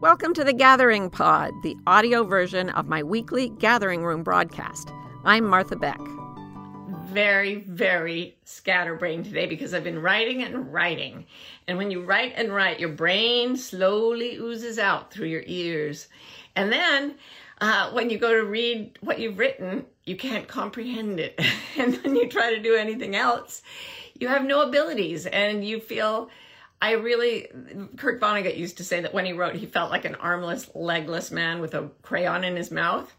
Welcome to the Gathering Pod, the audio version of my weekly Gathering Room broadcast. I'm Martha Beck. Very, very scatterbrained today because I've been writing and writing. And when you write and write, your brain slowly oozes out through your ears. And then uh, when you go to read what you've written, you can't comprehend it. and then you try to do anything else, you have no abilities and you feel I really, Kurt Vonnegut used to say that when he wrote, he felt like an armless, legless man with a crayon in his mouth.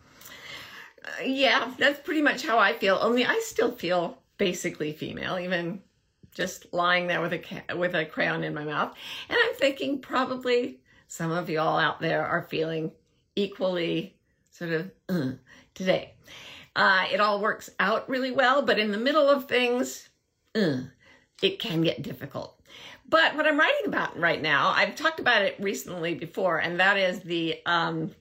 Uh, yeah, that's pretty much how I feel. Only I still feel basically female, even just lying there with a with a crayon in my mouth. And I'm thinking probably some of y'all out there are feeling equally sort of uh, today. Uh, it all works out really well, but in the middle of things, uh, it can get difficult. But what I'm writing about right now, I've talked about it recently before, and that is the um,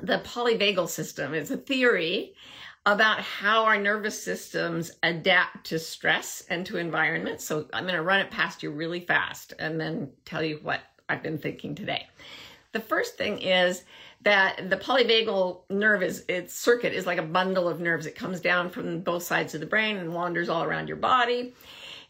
the polyvagal system. It's a theory about how our nervous systems adapt to stress and to environment. So I'm going to run it past you really fast and then tell you what I've been thinking today. The first thing is that the polyvagal nerve is its circuit is like a bundle of nerves. It comes down from both sides of the brain and wanders all around your body.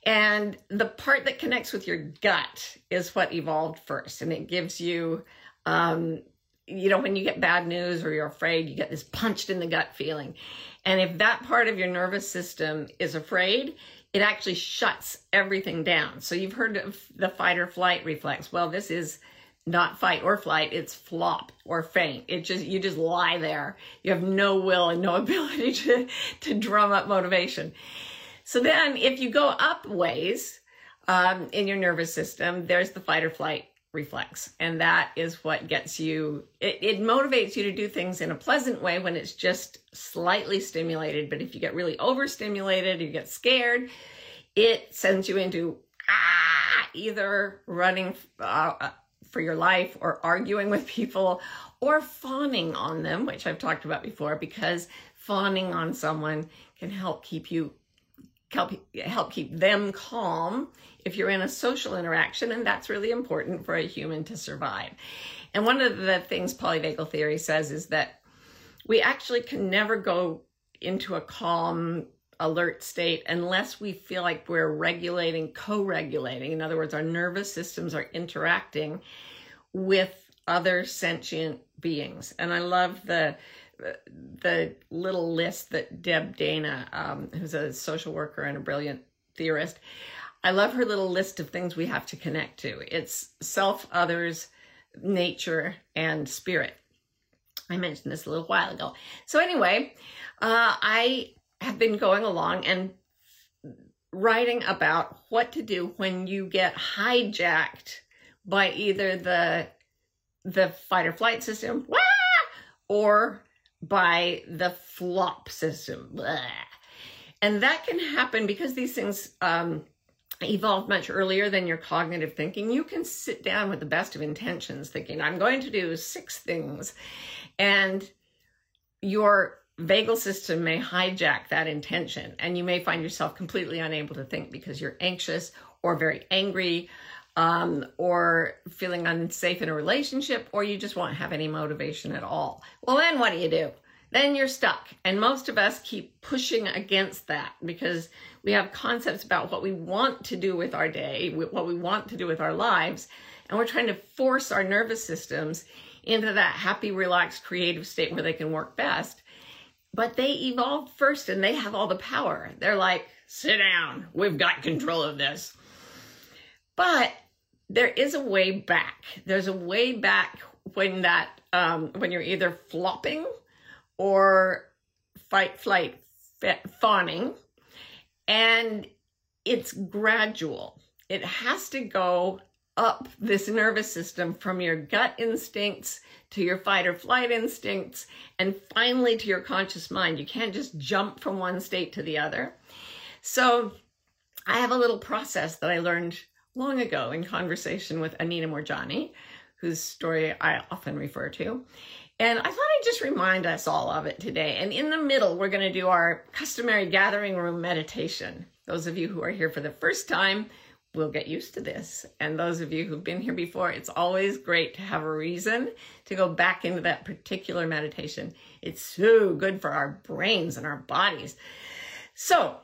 And the part that connects with your gut is what evolved first. And it gives you, um, you know, when you get bad news or you're afraid, you get this punched in the gut feeling. And if that part of your nervous system is afraid, it actually shuts everything down. So you've heard of the fight or flight reflex. Well, this is not fight or flight, it's flop or faint. It just you just lie there. You have no will and no ability to to drum up motivation. So then if you go up ways um, in your nervous system, there's the fight or flight reflex. And that is what gets you, it, it, motivates you to do things in a pleasant way when it's just slightly stimulated. But if you get really overstimulated, you get scared, it sends you into ah, either running uh, uh, for your life or arguing with people or fawning on them, which I've talked about before, because fawning on someone can help keep you help help keep them calm if you're in a social interaction and that's really important for a human to survive. And one of the things polyvagal theory says is that we actually can never go into a calm alert state unless we feel like we're regulating co-regulating. In other words our nervous systems are interacting with other sentient beings. And i love the the little list that Deb Dana, um, who's a social worker and a brilliant theorist, I love her little list of things we have to connect to. It's self, others, nature, and spirit. I mentioned this a little while ago. So, anyway, uh, I have been going along and writing about what to do when you get hijacked by either the the fight or flight system wah, or by the flop system. Blah. And that can happen because these things um, evolved much earlier than your cognitive thinking. You can sit down with the best of intentions thinking, I'm going to do six things. And your vagal system may hijack that intention and you may find yourself completely unable to think because you're anxious or very angry um, or feeling unsafe in a relationship, or you just won't have any motivation at all. Well, then what do you do? Then you're stuck. And most of us keep pushing against that because we have concepts about what we want to do with our day, what we want to do with our lives, and we're trying to force our nervous systems into that happy, relaxed, creative state where they can work best. But they evolved first and they have all the power. They're like, sit down, we've got control of this. But there is a way back. There's a way back when that um, when you're either flopping or fight, flight, fawning, and it's gradual. It has to go up this nervous system from your gut instincts to your fight or flight instincts and finally to your conscious mind. You can't just jump from one state to the other. So I have a little process that I learned long ago in conversation with Anita Moorjani, whose story I often refer to. And I thought I'd just remind us all of it today. And in the middle, we're going to do our customary gathering room meditation. Those of you who are here for the first time, we'll get used to this. And those of you who've been here before, it's always great to have a reason to go back into that particular meditation. It's so good for our brains and our bodies. So,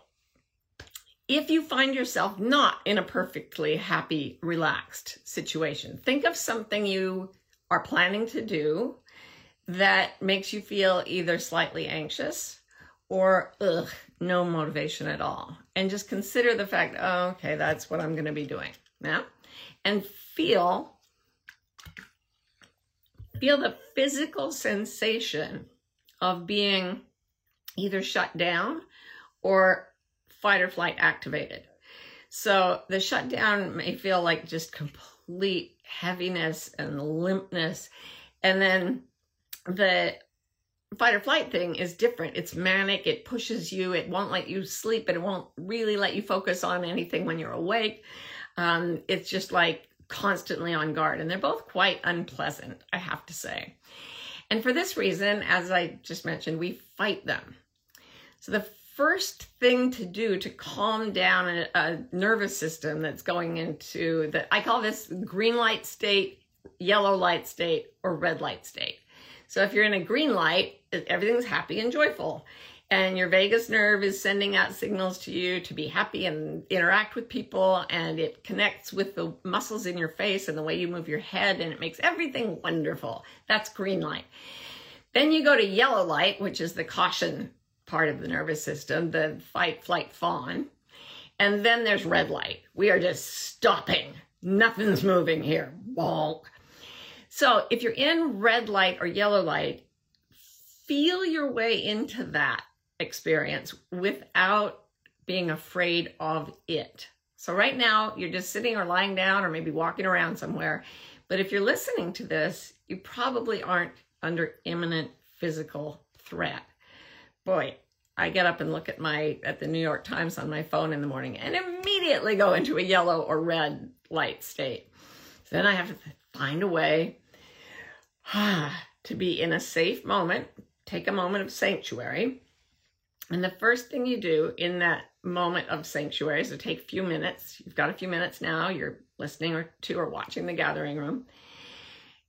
if you find yourself not in a perfectly happy, relaxed situation, think of something you are planning to do that makes you feel either slightly anxious or ugh, no motivation at all. And just consider the fact, oh, okay, that's what I'm going to be doing. Yeah. And feel feel the physical sensation of being either shut down or fight or flight activated. So the shutdown may feel like just complete heaviness and limpness. And then the fight or flight thing is different. It's manic. It pushes you. It won't let you sleep. And it won't really let you focus on anything when you're awake. Um, it's just like constantly on guard. And they're both quite unpleasant, I have to say. And for this reason, as I just mentioned, we fight them. So the first thing to do to calm down a, a nervous system that's going into the, I call this green light state, yellow light state, or red light state. So if you're in a green light, everything's happy and joyful. And your vagus nerve is sending out signals to you to be happy and interact with people. And it connects with the muscles in your face and the way you move your head. And it makes everything wonderful. That's green light. Then you go to yellow light, which is the caution part of the nervous system, the fight, flight, fawn. And then there's red light. We are just stopping. Nothing's moving here. Bonk. So if you're in red light or yellow light, feel your way into that experience without being afraid of it. So right now, you're just sitting or lying down or maybe walking around somewhere. But if you're listening to this, you probably aren't under imminent physical threat. Boy, I get up and look at my at the New York Times on my phone in the morning and immediately go into a yellow or red light state. So then I have to find a way ah, to be in a safe moment, take a moment of sanctuary. And the first thing you do in that moment of sanctuary, so take a few minutes, you've got a few minutes now, you're listening or to or watching the gathering room.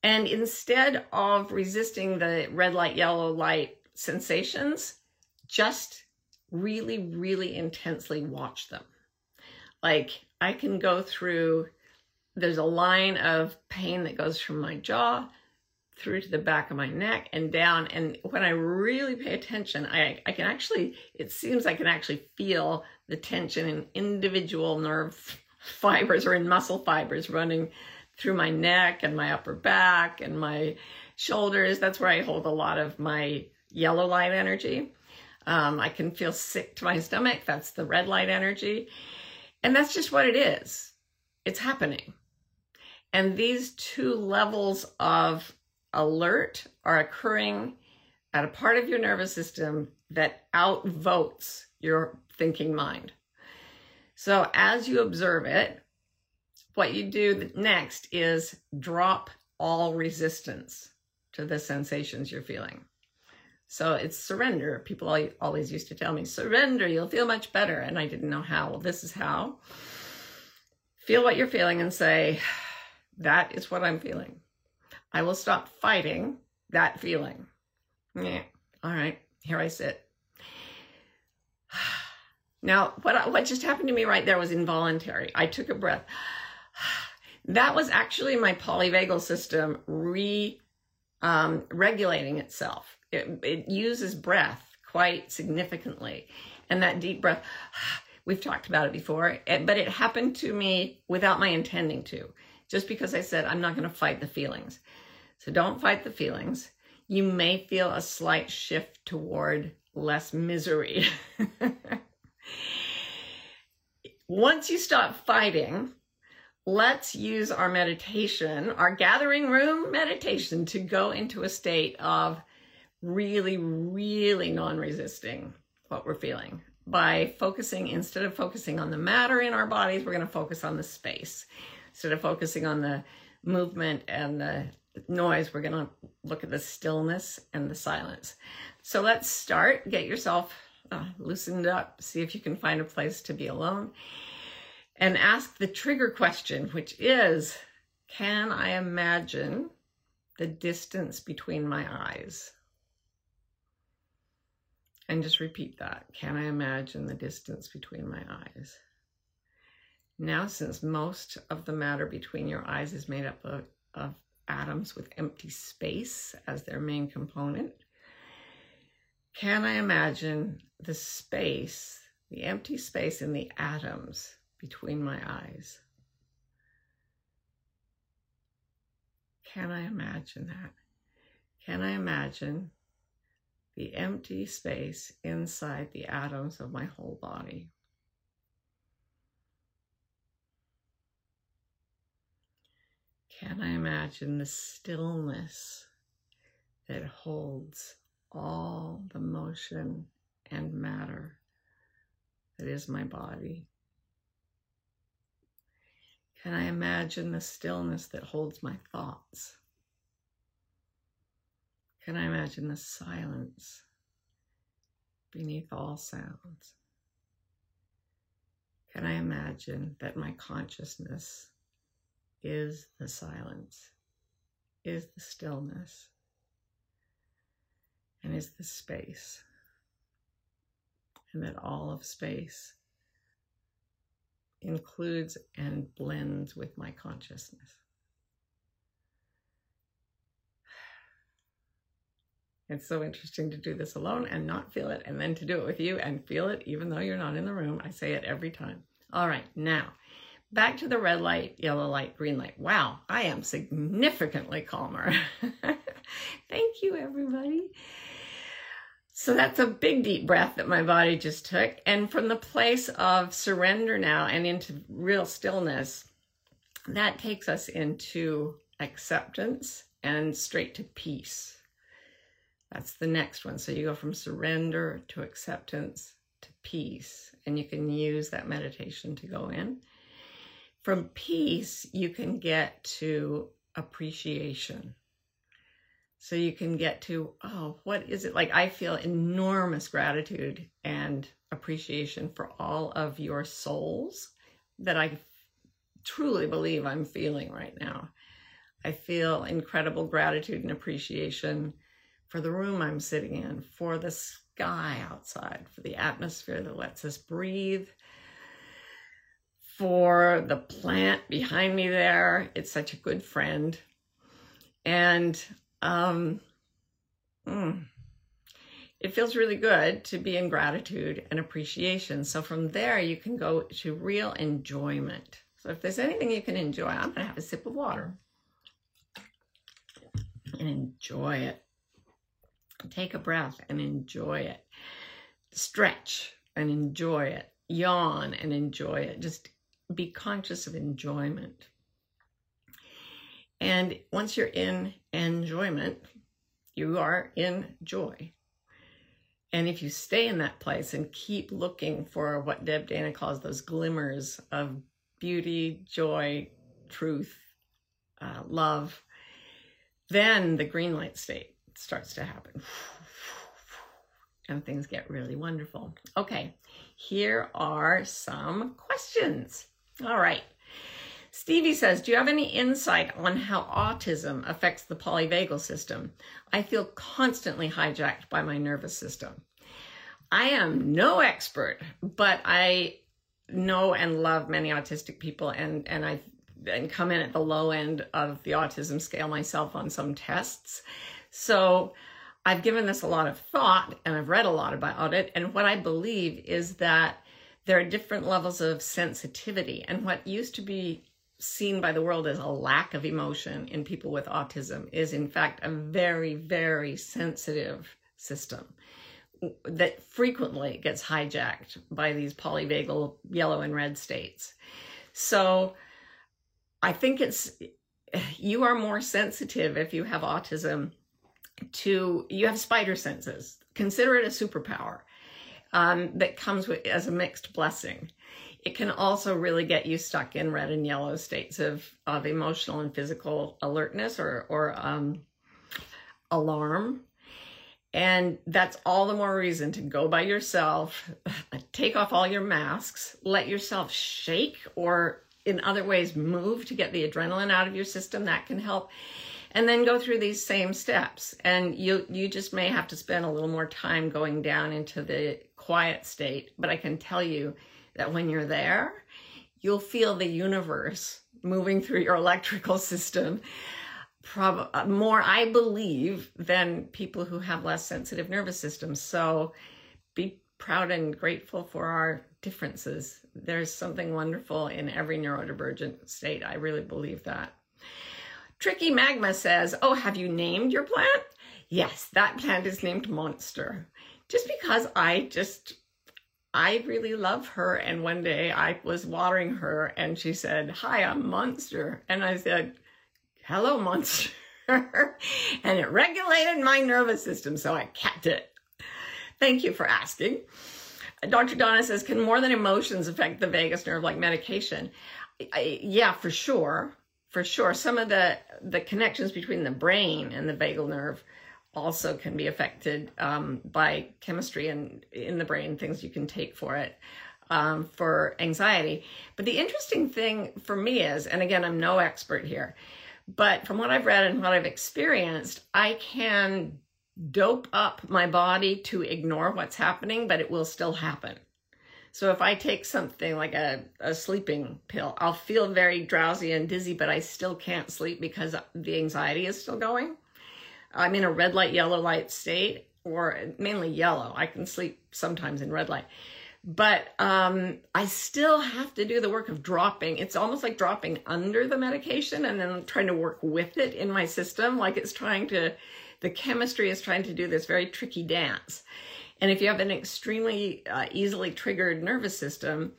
And instead of resisting the red light, yellow light sensations, just really, really intensely watch them. Like I can go through, there's a line of pain that goes from my jaw through to the back of my neck and down. And when I really pay attention, I, I can actually, it seems I can actually feel the tension in individual nerve fibers or in muscle fibers running through my neck and my upper back and my shoulders. That's where I hold a lot of my yellow light energy. Um, I can feel sick to my stomach. That's the red light energy. And that's just what it is. It's happening. And these two levels of alert are occurring at a part of your nervous system that outvotes your thinking mind. So as you observe it, what you do next is drop all resistance to the sensations you're feeling. So it's surrender. People always used to tell me, surrender, you'll feel much better. And I didn't know how. Well, this is how. Feel what you're feeling and say, that is what I'm feeling. I will stop fighting that feeling. Yeah. All right. Here I sit. Now, what, what just happened to me right there was involuntary. I took a breath. That was actually my polyvagal system re um, regulating itself. It, it uses breath quite significantly. And that deep breath, we've talked about it before, eh, but it happened to me without my intending to, just because I said, I'm not going to fight the feelings. So don't fight the feelings. You may feel a slight shift toward less misery. Once you stop fighting, let's use our meditation, our gathering room meditation, to go into a state of really, really non resisting what we're feeling by focusing, instead of focusing on the matter in our bodies, we're going to focus on the space. Instead of focusing on the movement and the noise, we're going to look at the stillness and the silence. So let's start. Get yourself uh, loosened up. See if you can find a place to be alone. and ask the trigger question, which is Can I imagine the distance between my eyes? And just repeat that. Can I imagine the distance between my eyes? Now, since most of the matter between your eyes is made up of, of atoms with empty space as their main component, can I imagine the space, the empty space in the atoms between my eyes? Can I imagine that? Can I imagine the empty space inside the atoms of my whole body? Can I imagine the stillness that holds all the motion and matter that is my body? Can I imagine the stillness that holds my thoughts? Can I imagine the silence beneath all sounds? Can I imagine that my consciousness is the silence, is the stillness, and is the space. And that all of space includes and blends with my consciousness. It's so interesting to do this alone and not feel it, and then to do it with you and feel it even though you're not in the room. I say it every time. All right, now back to the red light, yellow light, green light. Wow, I am significantly calmer. Thank you, everybody. So that's a big deep breath that my body just took. And from the place of surrender now and into real stillness, that takes us into acceptance and straight to peace. That's the next one. So you go from surrender to acceptance to peace. And you can use that meditation to go in. From peace, you can get to appreciation. So you can get to, oh, what is it like? I feel enormous gratitude and appreciation for all of your souls that I truly believe I'm feeling right now. I feel incredible gratitude and appreciation for the room I'm sitting in, for the sky outside, for the atmosphere that lets us breathe, for the plant behind me there. It's such a good friend. And um, mm, it feels really good to be in gratitude and appreciation. So from there, you can go to real enjoyment. So if there's anything you can enjoy, I'm going to have a sip of water and enjoy it. Take a breath and enjoy it. Stretch and enjoy it. Yawn and enjoy it. Just be conscious of enjoyment. And once you're in enjoyment, you are in joy. And if you stay in that place and keep looking for what Deb Dana calls those glimmers of beauty, joy, truth, uh, love, then the green light state starts to happen. And things get really wonderful. Okay, here are some questions. All right. Stevie says, Do you have any insight on how autism affects the polyvagal system? I feel constantly hijacked by my nervous system. I am no expert, but I know and love many autistic people, and, and I and come in at the low end of the autism scale myself on some tests. So I've given this a lot of thought and I've read a lot about it. And what I believe is that there are different levels of sensitivity. And what used to be seen by the world as a lack of emotion in people with autism is, in fact, a very, very sensitive system that frequently gets hijacked by these polyvagal yellow and red states. So I think it's you are more sensitive if you have autism to you have spider senses. Consider it a superpower um, that comes with as a mixed blessing. It can also really get you stuck in red and yellow states of, of emotional and physical alertness or, or um, alarm. And that's all the more reason to go by yourself, take off all your masks, let yourself shake or in other ways move to get the adrenaline out of your system. That can help. And then go through these same steps. And you, you just may have to spend a little more time going down into the quiet state. But I can tell you that when you're there, you'll feel the universe moving through your electrical system prob- more, I believe, than people who have less sensitive nervous systems. So be proud and grateful for our differences. There's something wonderful in every neurodivergent state. I really believe that. Tricky Magma says, Oh, have you named your plant? Yes, that plant is named Monster. Just because I just, I really love her. And one day I was watering her and she said, Hi, I'm Monster. And I said, hello monster. and it regulated my nervous system, so I kept it. Thank you for asking. Dr. Donna says, can more than emotions affect the vagus nerve like medication? I, yeah, for sure. For sure. Some of the, the connections between the brain and the vagal nerve also can be affected um, by chemistry and in the brain, things you can take for it. Um, for anxiety. But the interesting thing for me is, and again, I'm no expert here, but from what I've read and what I've experienced, I can dope up my body to ignore what's happening, but it will still happen. So if I take something like a, a sleeping pill, I'll feel very drowsy and dizzy, but I still can't sleep because the anxiety is still going. I'm in a red light, yellow light state, or mainly yellow. I can sleep sometimes in red light but um, I still have to do the work of dropping. It's almost like dropping under the medication and then trying to work with it in my system. Like it's trying to, the chemistry is trying to do this very tricky dance. And if you have an extremely uh, easily triggered nervous system,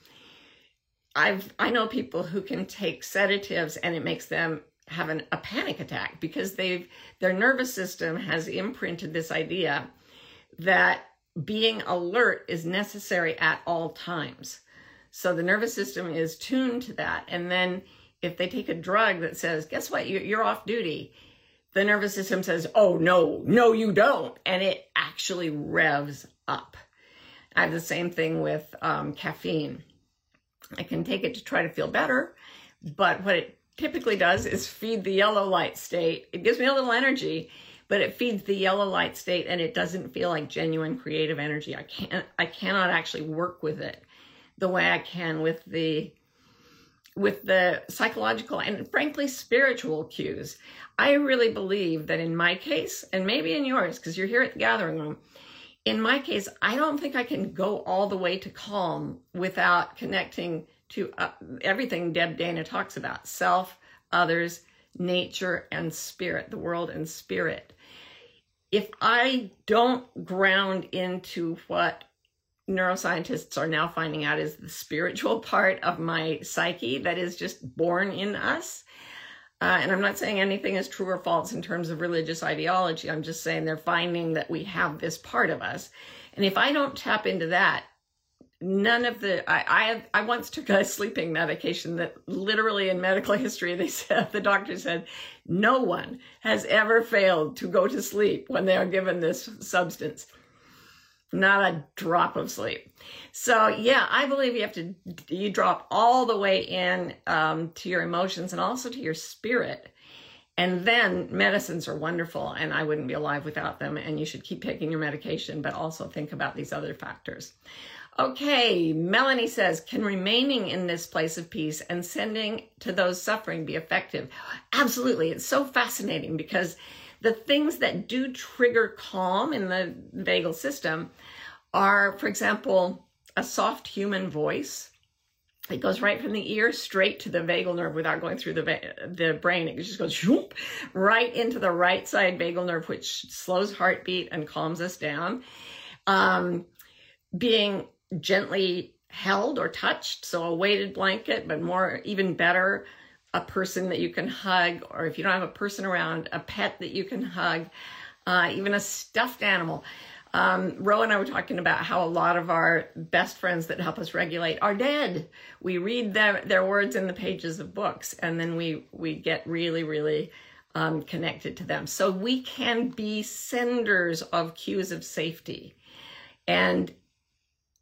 I've I know people who can take sedatives and it makes them have an, a panic attack because they've their nervous system has imprinted this idea that being alert is necessary at all times. So the nervous system is tuned to that. And then if they take a drug that says, guess what, you're off duty, the nervous system says, oh, no, no, you don't. And it actually revs up. I have the same thing with um, caffeine. I can take it to try to feel better, but what it typically does is feed the yellow light state. It gives me a little energy but it feeds the yellow light state and it doesn't feel like genuine creative energy. I can't, I cannot actually work with it the way I can with the, with the psychological and frankly spiritual cues. I really believe that in my case, and maybe in yours, because you're here at the gathering room, in my case, I don't think I can go all the way to calm without connecting to uh, everything Deb Dana talks about self, others, nature, and spirit, the world and spirit if I don't ground into what neuroscientists are now finding out is the spiritual part of my psyche that is just born in us. Uh, and I'm not saying anything is true or false in terms of religious ideology. I'm just saying they're finding that we have this part of us. And if I don't tap into that, none of the I I, I once took a sleeping medication that literally in medical history they said the doctor said no one has ever failed to go to sleep when they are given this substance not a drop of sleep so yeah i believe you have to you drop all the way in um, to your emotions and also to your spirit and then medicines are wonderful and i wouldn't be alive without them and you should keep taking your medication but also think about these other factors Okay, Melanie says, can remaining in this place of peace and sending to those suffering be effective? Absolutely. It's so fascinating because the things that do trigger calm in the vagal system are, for example, a soft human voice. It goes right from the ear straight to the vagal nerve without going through the the brain. It just goes whoop, right into the right side vagal nerve, which slows heartbeat and calms us down. Um, being gently held or touched. So a weighted blanket, but more, even better, a person that you can hug, or if you don't have a person around, a pet that you can hug, uh, even a stuffed animal. Um, Ro and I were talking about how a lot of our best friends that help us regulate are dead. We read their, their words in the pages of books, and then we, we get really, really um, connected to them. So we can be senders of cues of safety. And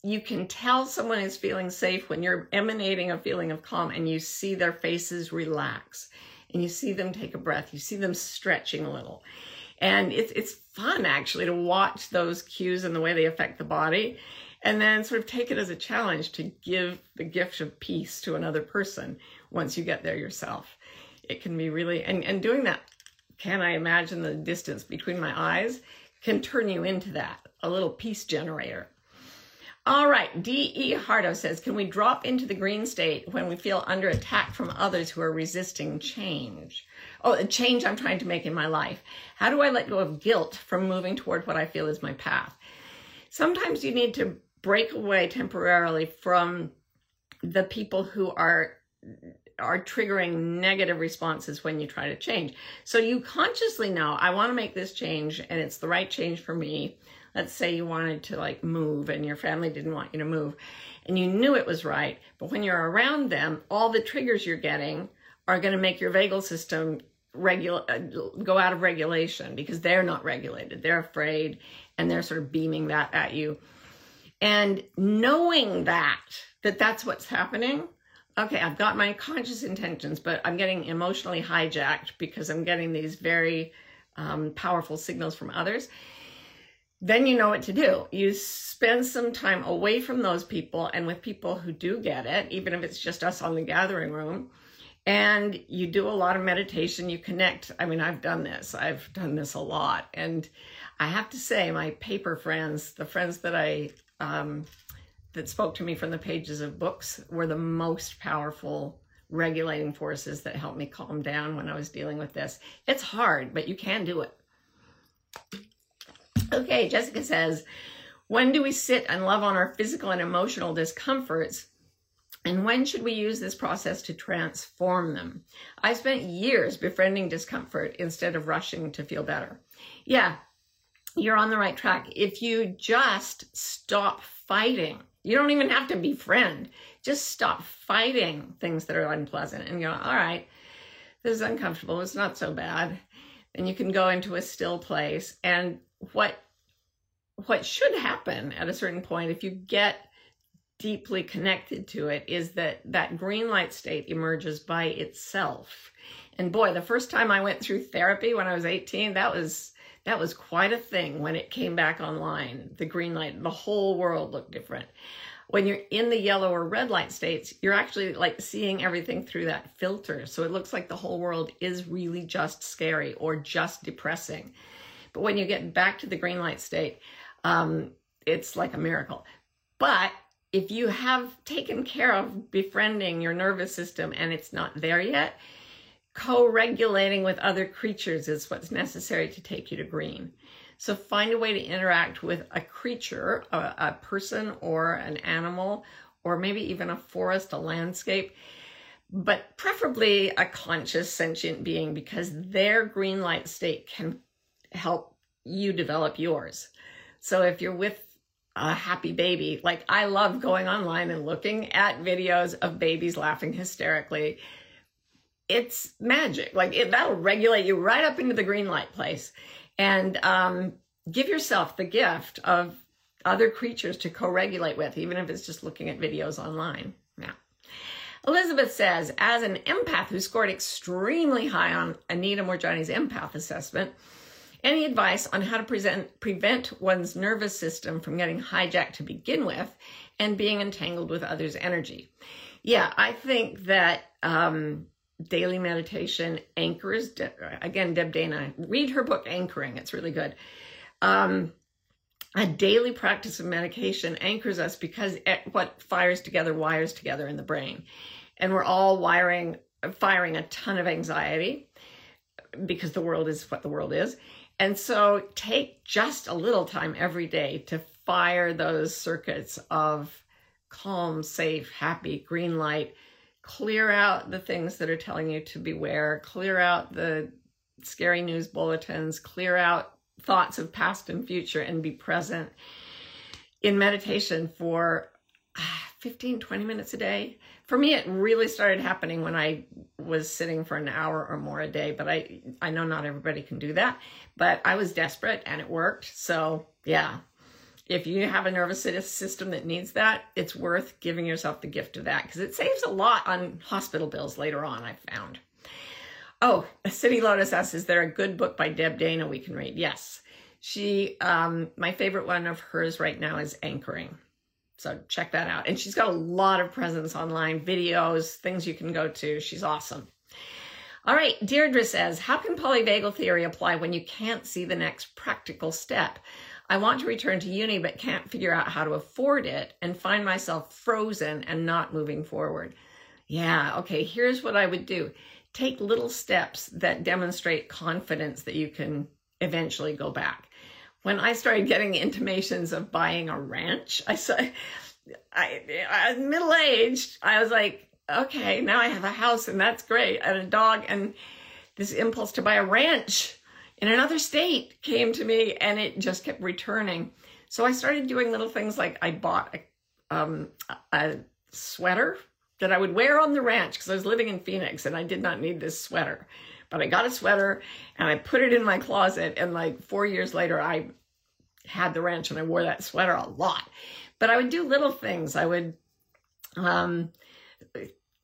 you can tell someone is feeling safe when you're emanating a feeling of calm and you see their faces relax and you see them take a breath, you see them stretching a little. And it's it's fun actually to watch those cues and the way they affect the body and then sort of take it as a challenge to give the gift of peace to another person once you get there yourself. It can be really and, and doing that, can I imagine the distance between my eyes can turn you into that, a little peace generator. All right, D.E. Hardo says, can we drop into the green state when we feel under attack from others who are resisting change? Oh, a change I'm trying to make in my life. How do I let go of guilt from moving toward what I feel is my path? Sometimes you need to break away temporarily from the people who are are triggering negative responses when you try to change. So you consciously know, I want to make this change and it's the right change for me. Let's say you wanted to like move and your family didn't want you to move and you knew it was right. But when you're around them, all the triggers you're getting are going to make your vagal system regula- uh, go out of regulation because they're not regulated. They're afraid and they're sort of beaming that at you. And knowing that, that that's what's happening, okay, I've got my conscious intentions, but I'm getting emotionally hijacked because I'm getting these very um, powerful signals from others. Then you know what to do. You spend some time away from those people and with people who do get it, even if it's just us on the gathering room. And you do a lot of meditation. You connect. I mean, I've done this. I've done this a lot. And I have to say, my paper friends, the friends that I um, that spoke to me from the pages of books were the most powerful regulating forces that helped me calm down when I was dealing with this. It's hard, but you can do it. Okay, Jessica says, when do we sit and love on our physical and emotional discomforts? And when should we use this process to transform them? I spent years befriending discomfort instead of rushing to feel better. Yeah, you're on the right track. If you just stop fighting, you don't even have to befriend, just stop fighting things that are unpleasant and go, all right, this is uncomfortable. It's not so bad. And you can go into a still place. And what what should happen at a certain point if you get deeply connected to it is that that green light state emerges by itself. And boy, the first time I went through therapy when I was 18, that was that was quite a thing when it came back online. The green light, the whole world looked different. When you're in the yellow or red light states, you're actually like seeing everything through that filter. So it looks like the whole world is really just scary or just depressing. But when you get back to the green light state, um, it's like a miracle. But if you have taken care of befriending your nervous system and it's not there yet, co-regulating with other creatures is what's necessary to take you to green. So find a way to interact with a creature, a, a person or an animal, or maybe even a forest, a landscape, but preferably a conscious sentient being because their green light state can help you develop yours. So if you're with a happy baby, like I love going online and looking at videos of babies laughing hysterically it's magic. Like it, that'll regulate you right up into the green light place. And um, give yourself the gift of other creatures to co-regulate with, even if it's just looking at videos online. Yeah. Elizabeth says, as an empath who scored extremely high on Anita Moorjani's empath assessment, any advice on how to present, prevent one's nervous system from getting hijacked to begin with and being entangled with others' energy? Yeah, I think that um, daily meditation anchors. Again, Deb Dana, read her book Anchoring. It's really good. Um, a daily practice of medication anchors us because what fires together wires together in the brain. And we're all wiring, firing a ton of anxiety because the world is what the world is. And so take just a little time every day to fire those circuits of calm, safe, happy, green light, clear out the things that are telling you to beware, clear out the scary news bulletins, clear out thoughts of past and future, and be present in meditation for ah, 15, 20 minutes a day. For me, it really started happening when I was sitting for an hour or more a day, but I, I know not everybody can do that, but I was desperate and it worked. So yeah, if you have a nervous system that needs that, it's worth giving yourself the gift of that because it saves a lot on hospital bills later on, I found. Oh, City Lotus asks, is there a good book by Deb Dana we can read? Yes. She, um, my favorite one of hers right now is Anchoring. So check that out. And she's got a lot of presence online, videos, things you can go to. She's awesome. All right, Deirdre says, how can polyvagal theory apply when you can't see the next practical step? I want to return to uni, but can't figure out how to afford it and find myself frozen and not moving forward. Yeah, okay, here's what I would do. Take little steps that demonstrate confidence that you can eventually go back when I started getting intimations of buying a ranch, I saw, I, I middle aged, I was like, okay, now I have a house and that's great, and a dog, and this impulse to buy a ranch in another state came to me, and it just kept returning. So I started doing little things like I bought a, um, a sweater that I would wear on the ranch because I was living in Phoenix and I did not need this sweater. But I got a sweater and I put it in my closet. And like four years later, I had the ranch and I wore that sweater a lot. But I would do little things. I would um,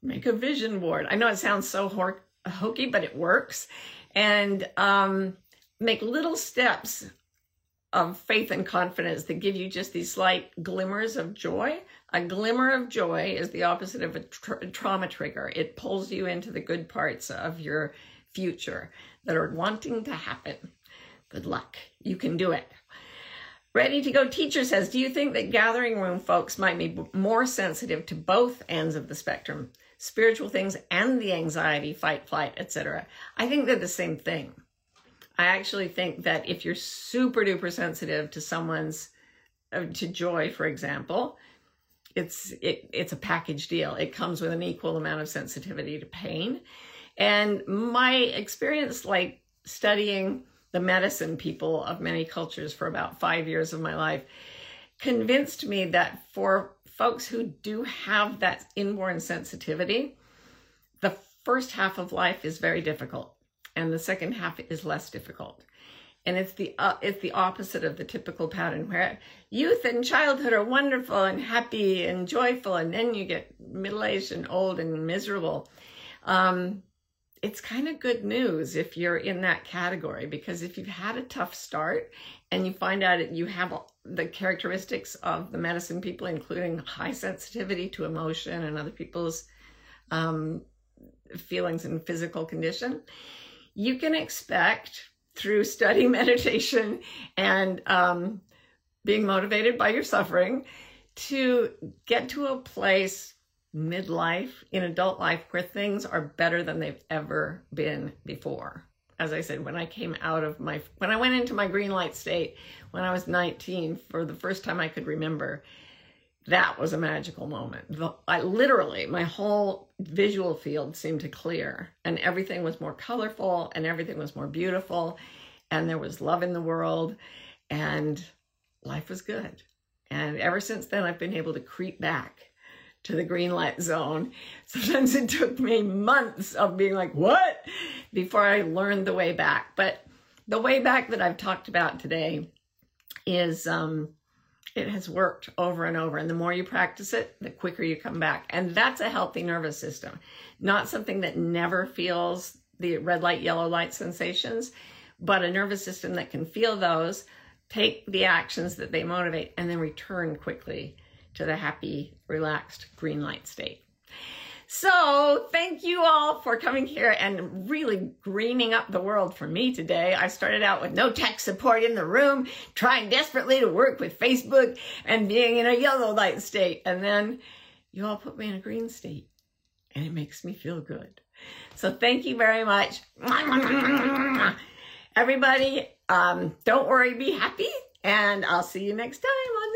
make a vision board. I know it sounds so hokey, but it works. And um, make little steps of faith and confidence that give you just these slight glimmers of joy. A glimmer of joy is the opposite of a tra- trauma trigger. It pulls you into the good parts of your future that are wanting to happen. Good luck. You can do it. Ready to Go Teacher says, Do you think that gathering room folks might be more sensitive to both ends of the spectrum, spiritual things and the anxiety, fight, flight, etc.? I think they're the same thing. I actually think that if you're super duper sensitive to someone's, uh, to joy, for example, it's it, it's a package deal. It comes with an equal amount of sensitivity to pain. And my experience, like studying the medicine people of many cultures for about five years of my life, convinced me that for folks who do have that inborn sensitivity, the first half of life is very difficult, and the second half is less difficult. And it's the uh, it's the opposite of the typical pattern where youth and childhood are wonderful and happy and joyful, and then you get middle aged and old and miserable. Um, it's kind of good news if you're in that category because if you've had a tough start and you find out that you have the characteristics of the medicine people, including high sensitivity to emotion and other people's um, feelings and physical condition, you can expect through study, meditation, and um, being motivated by your suffering to get to a place midlife, in adult life, where things are better than they've ever been before. As I said, when I came out of my, when I went into my green light state when I was 19 for the first time I could remember, that was a magical moment. I literally, my whole visual field seemed to clear and everything was more colorful and everything was more beautiful and there was love in the world and life was good. And ever since then, I've been able to creep back to the green light zone. Sometimes it took me months of being like, what? Before I learned the way back. But the way back that I've talked about today is um, it has worked over and over. And the more you practice it, the quicker you come back. And that's a healthy nervous system, not something that never feels the red light, yellow light sensations, but a nervous system that can feel those, take the actions that they motivate, and then return quickly to the happy, relaxed green light state. So, thank you all for coming here and really greening up the world for me today. I started out with no tech support in the room, trying desperately to work with Facebook and being in a yellow light state. And then you all put me in a green state, and it makes me feel good. So, thank you very much. Everybody, um, don't worry, be happy, and I'll see you next time on